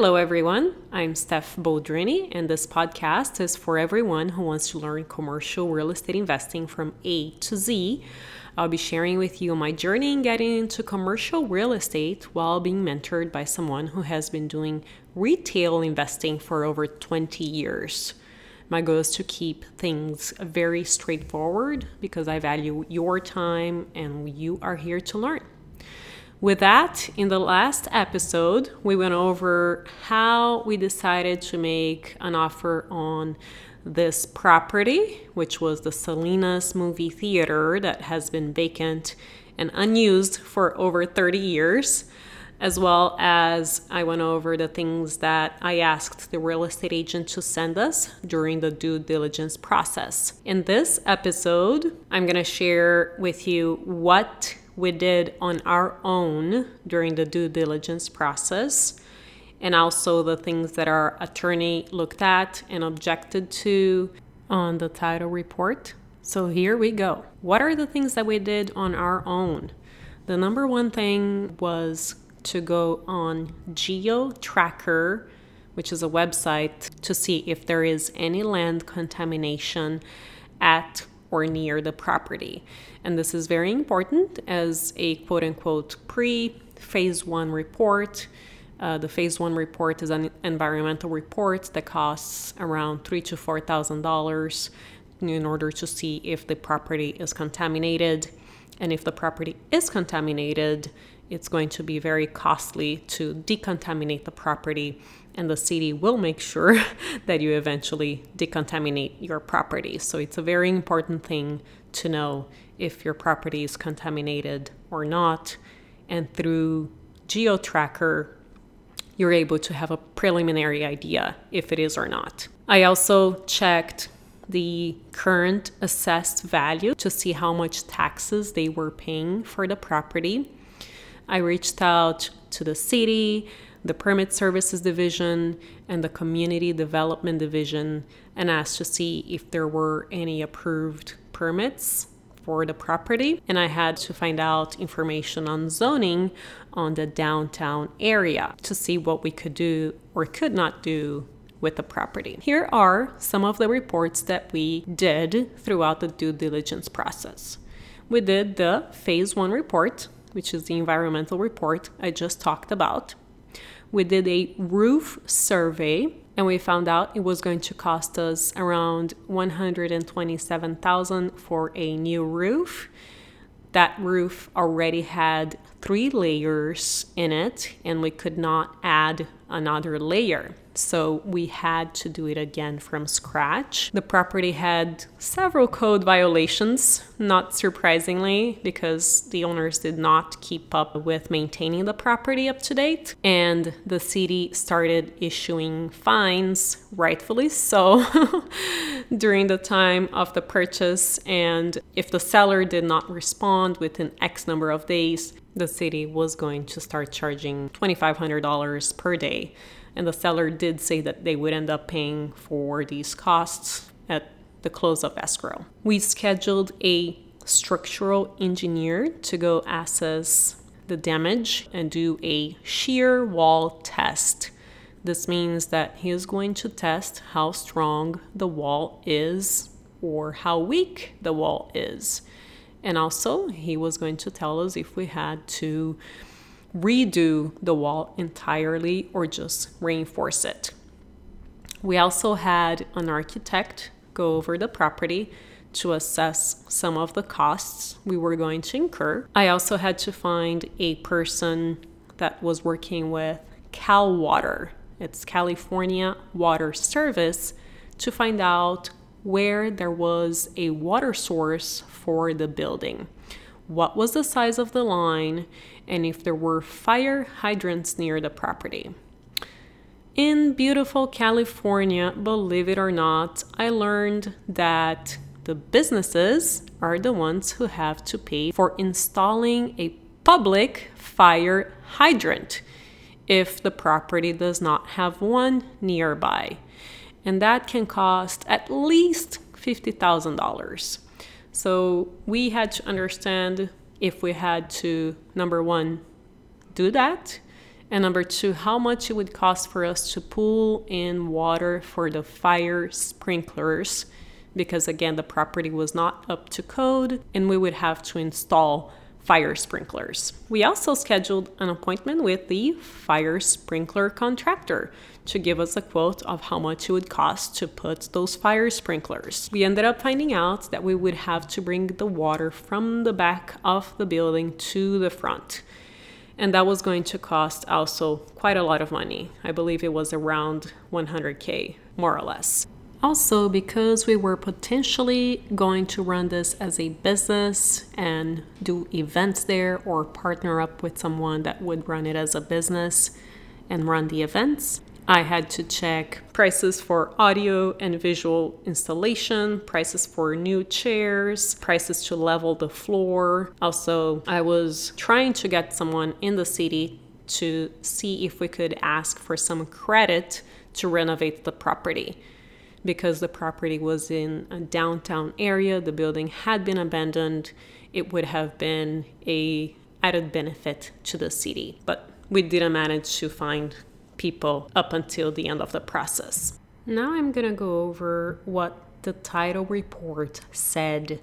Hello, everyone. I'm Steph Boldrini, and this podcast is for everyone who wants to learn commercial real estate investing from A to Z. I'll be sharing with you my journey in getting into commercial real estate while being mentored by someone who has been doing retail investing for over 20 years. My goal is to keep things very straightforward because I value your time and you are here to learn. With that, in the last episode, we went over how we decided to make an offer on this property, which was the Salinas Movie Theater that has been vacant and unused for over 30 years, as well as I went over the things that I asked the real estate agent to send us during the due diligence process. In this episode, I'm going to share with you what we did on our own during the due diligence process, and also the things that our attorney looked at and objected to on the title report. So here we go. What are the things that we did on our own? The number one thing was to go on GeoTracker, which is a website, to see if there is any land contamination at or near the property. And this is very important as a quote unquote pre phase one report. Uh, the phase one report is an environmental report that costs around three to four thousand dollars in order to see if the property is contaminated. And if the property is contaminated, it's going to be very costly to decontaminate the property and the city will make sure that you eventually decontaminate your property. So it's a very important thing to know if your property is contaminated or not. And through GeoTracker, you're able to have a preliminary idea if it is or not. I also checked the current assessed value to see how much taxes they were paying for the property. I reached out to the city, the Permit Services Division and the Community Development Division and asked to see if there were any approved permits for the property. And I had to find out information on zoning on the downtown area to see what we could do or could not do with the property. Here are some of the reports that we did throughout the due diligence process. We did the phase one report, which is the environmental report I just talked about we did a roof survey and we found out it was going to cost us around 127,000 for a new roof. That roof already had 3 layers in it and we could not add another layer so we had to do it again from scratch. The property had several code violations, not surprisingly, because the owners did not keep up with maintaining the property up to date, and the city started issuing fines, rightfully so, during the time of the purchase. And if the seller did not respond within X number of days, the city was going to start charging $2,500 per day and the seller did say that they would end up paying for these costs at the close of escrow. We scheduled a structural engineer to go assess the damage and do a shear wall test. This means that he is going to test how strong the wall is or how weak the wall is. And also, he was going to tell us if we had to redo the wall entirely or just reinforce it. We also had an architect go over the property to assess some of the costs we were going to incur. I also had to find a person that was working with Cal Water, it's California Water Service, to find out where there was a water source for the building what was the size of the line, and if there were fire hydrants near the property. In beautiful California, believe it or not, I learned that the businesses are the ones who have to pay for installing a public fire hydrant if the property does not have one nearby. And that can cost at least $50,000. So we had to understand if we had to, number one, do that, And number two, how much it would cost for us to pull in water for the fire sprinklers, because again, the property was not up to code and we would have to install fire sprinklers. We also scheduled an appointment with the fire sprinkler contractor to give us a quote of how much it would cost to put those fire sprinklers. We ended up finding out that we would have to bring the water from the back of the building to the front. And that was going to cost also quite a lot of money. I believe it was around 100k, more or less. Also, because we were potentially going to run this as a business and do events there or partner up with someone that would run it as a business and run the events, I had to check prices for audio and visual installation, prices for new chairs, prices to level the floor. Also, I was trying to get someone in the city to see if we could ask for some credit to renovate the property because the property was in a downtown area, the building had been abandoned, it would have been a added benefit to the city. But we didn't manage to find people up until the end of the process. Now I'm going to go over what the title report said.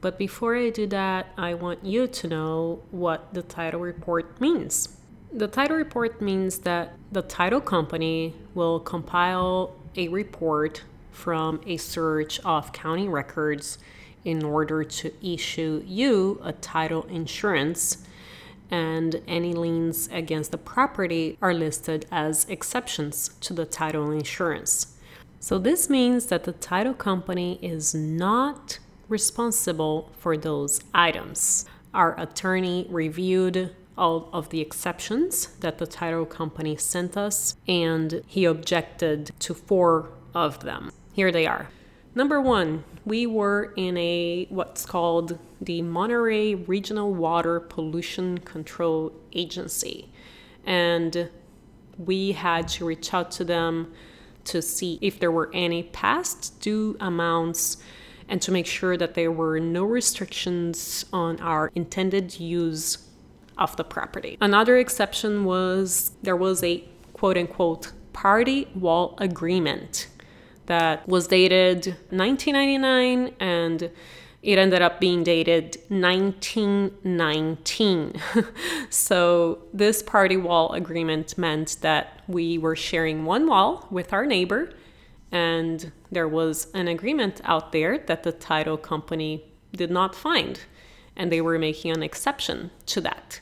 But before I do that, I want you to know what the title report means. The title report means that the title company will compile a report from a search of county records in order to issue you a title insurance, and any liens against the property are listed as exceptions to the title insurance. So, this means that the title company is not responsible for those items. Our attorney reviewed all of the exceptions that the title company sent us, and he objected to four of them. Here they are. Number one, we were in a what's called the Monterey Regional Water Pollution Control Agency, and we had to reach out to them to see if there were any past due amounts and to make sure that there were no restrictions on our intended use of the property. Another exception was there was a quote unquote party wall agreement that was dated 1999 and it ended up being dated 1919. so, this party wall agreement meant that we were sharing one wall with our neighbor, and there was an agreement out there that the title company did not find, and they were making an exception to that.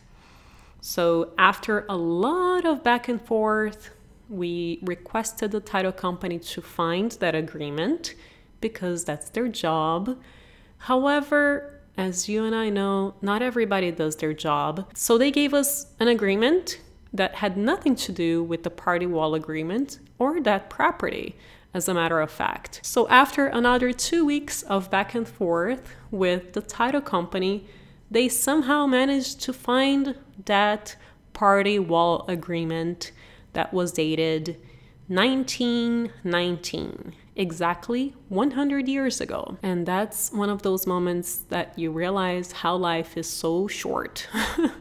So, after a lot of back and forth, we requested the title company to find that agreement because that's their job. However, as you and I know, not everybody does their job. So they gave us an agreement that had nothing to do with the party wall agreement or that property, as a matter of fact. So after another two weeks of back and forth with the title company, they somehow managed to find that party wall agreement that was dated 1919, exactly 100 years ago. And that's one of those moments that you realize how life is so short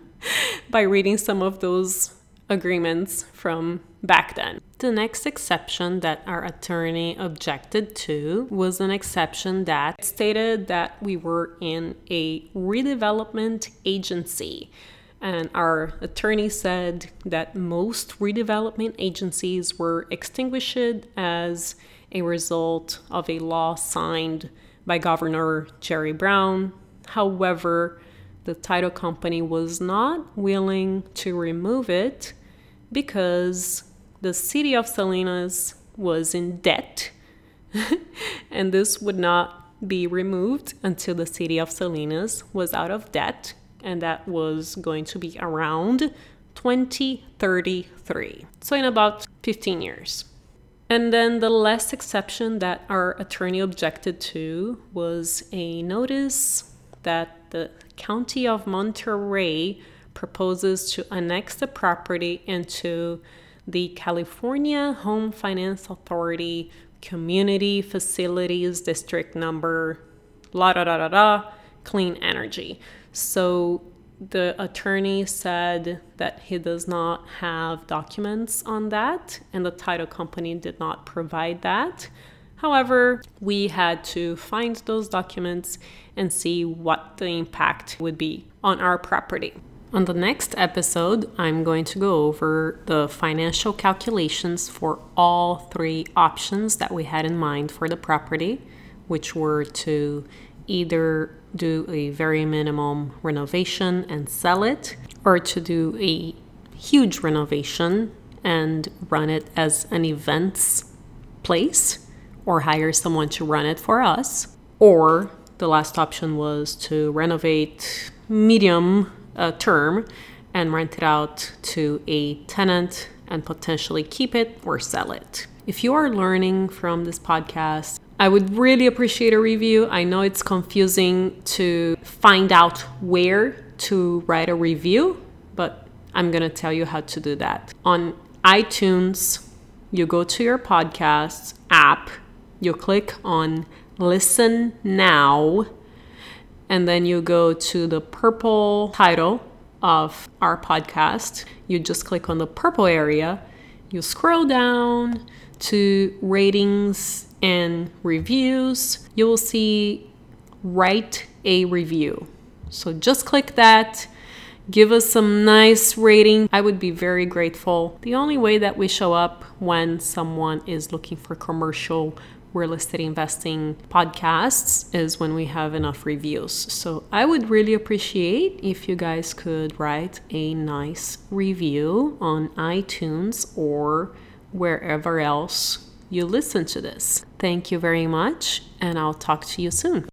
by reading some of those agreements from back then. The next exception that our attorney objected to was an exception that stated that we were in a redevelopment agency and our attorney said that most redevelopment agencies were extinguished as a result of a law signed by Governor Jerry Brown. However, the title company was not willing to remove it because the city of Salinas was in debt, and this would not be removed until the city of Salinas was out of debt and that was going to be around 2033. So, in about 15 years. And then the last exception that our attorney objected to was a notice that the County of Monterey proposes to annex the property into the California Home Finance Authority Community Facilities District number la da da da da clean energy. So the attorney said that he does not have documents on that, and the title company did not provide that. However, we had to find those documents and see what the impact would be on our property. On the next episode, I'm going to go over the financial calculations for all three options that we had in mind for the property, which were to either do a very minimum renovation and sell it, or to do a huge renovation and run it as an events place, or hire someone to run it for us, or the last option was to renovate medium uh, term and rent it out to a tenant and potentially keep it or sell it. If you are learning from this podcast, I would really appreciate a review. I know it's confusing to find out where to write a review, but I'm going to tell you how to do that. On iTunes, you go to your podcast app, you click on listen now, and then you go to the purple title of our podcast. You just click on the purple area, you scroll down to ratings and reviews. You will see write a review. So just click that. Give us some nice rating. I would be very grateful. The only way that we show up when someone is looking for commercial real estate investing podcasts is when we have enough reviews. So I would really appreciate if you guys could write a nice review on iTunes or wherever else you listen to this. Thank you very much, and I'll talk to you soon.